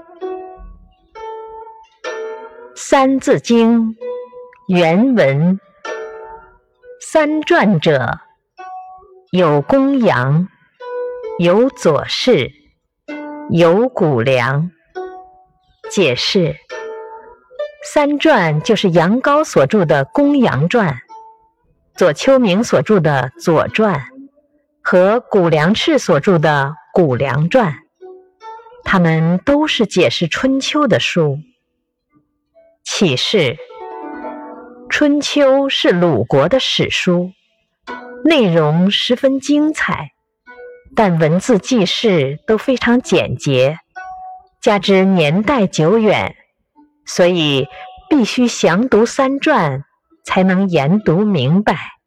《三字经》原文：三传者，有公羊，有左氏，有谷梁。解释：三传就是杨高所著的《公羊传》，左丘明所著的《左传》，和谷梁赤所著的《谷梁传》，它们都是解释春秋的书。启示：《春秋》是鲁国的史书，内容十分精彩，但文字记事都非常简洁，加之年代久远，所以必须详读三传，才能研读明白。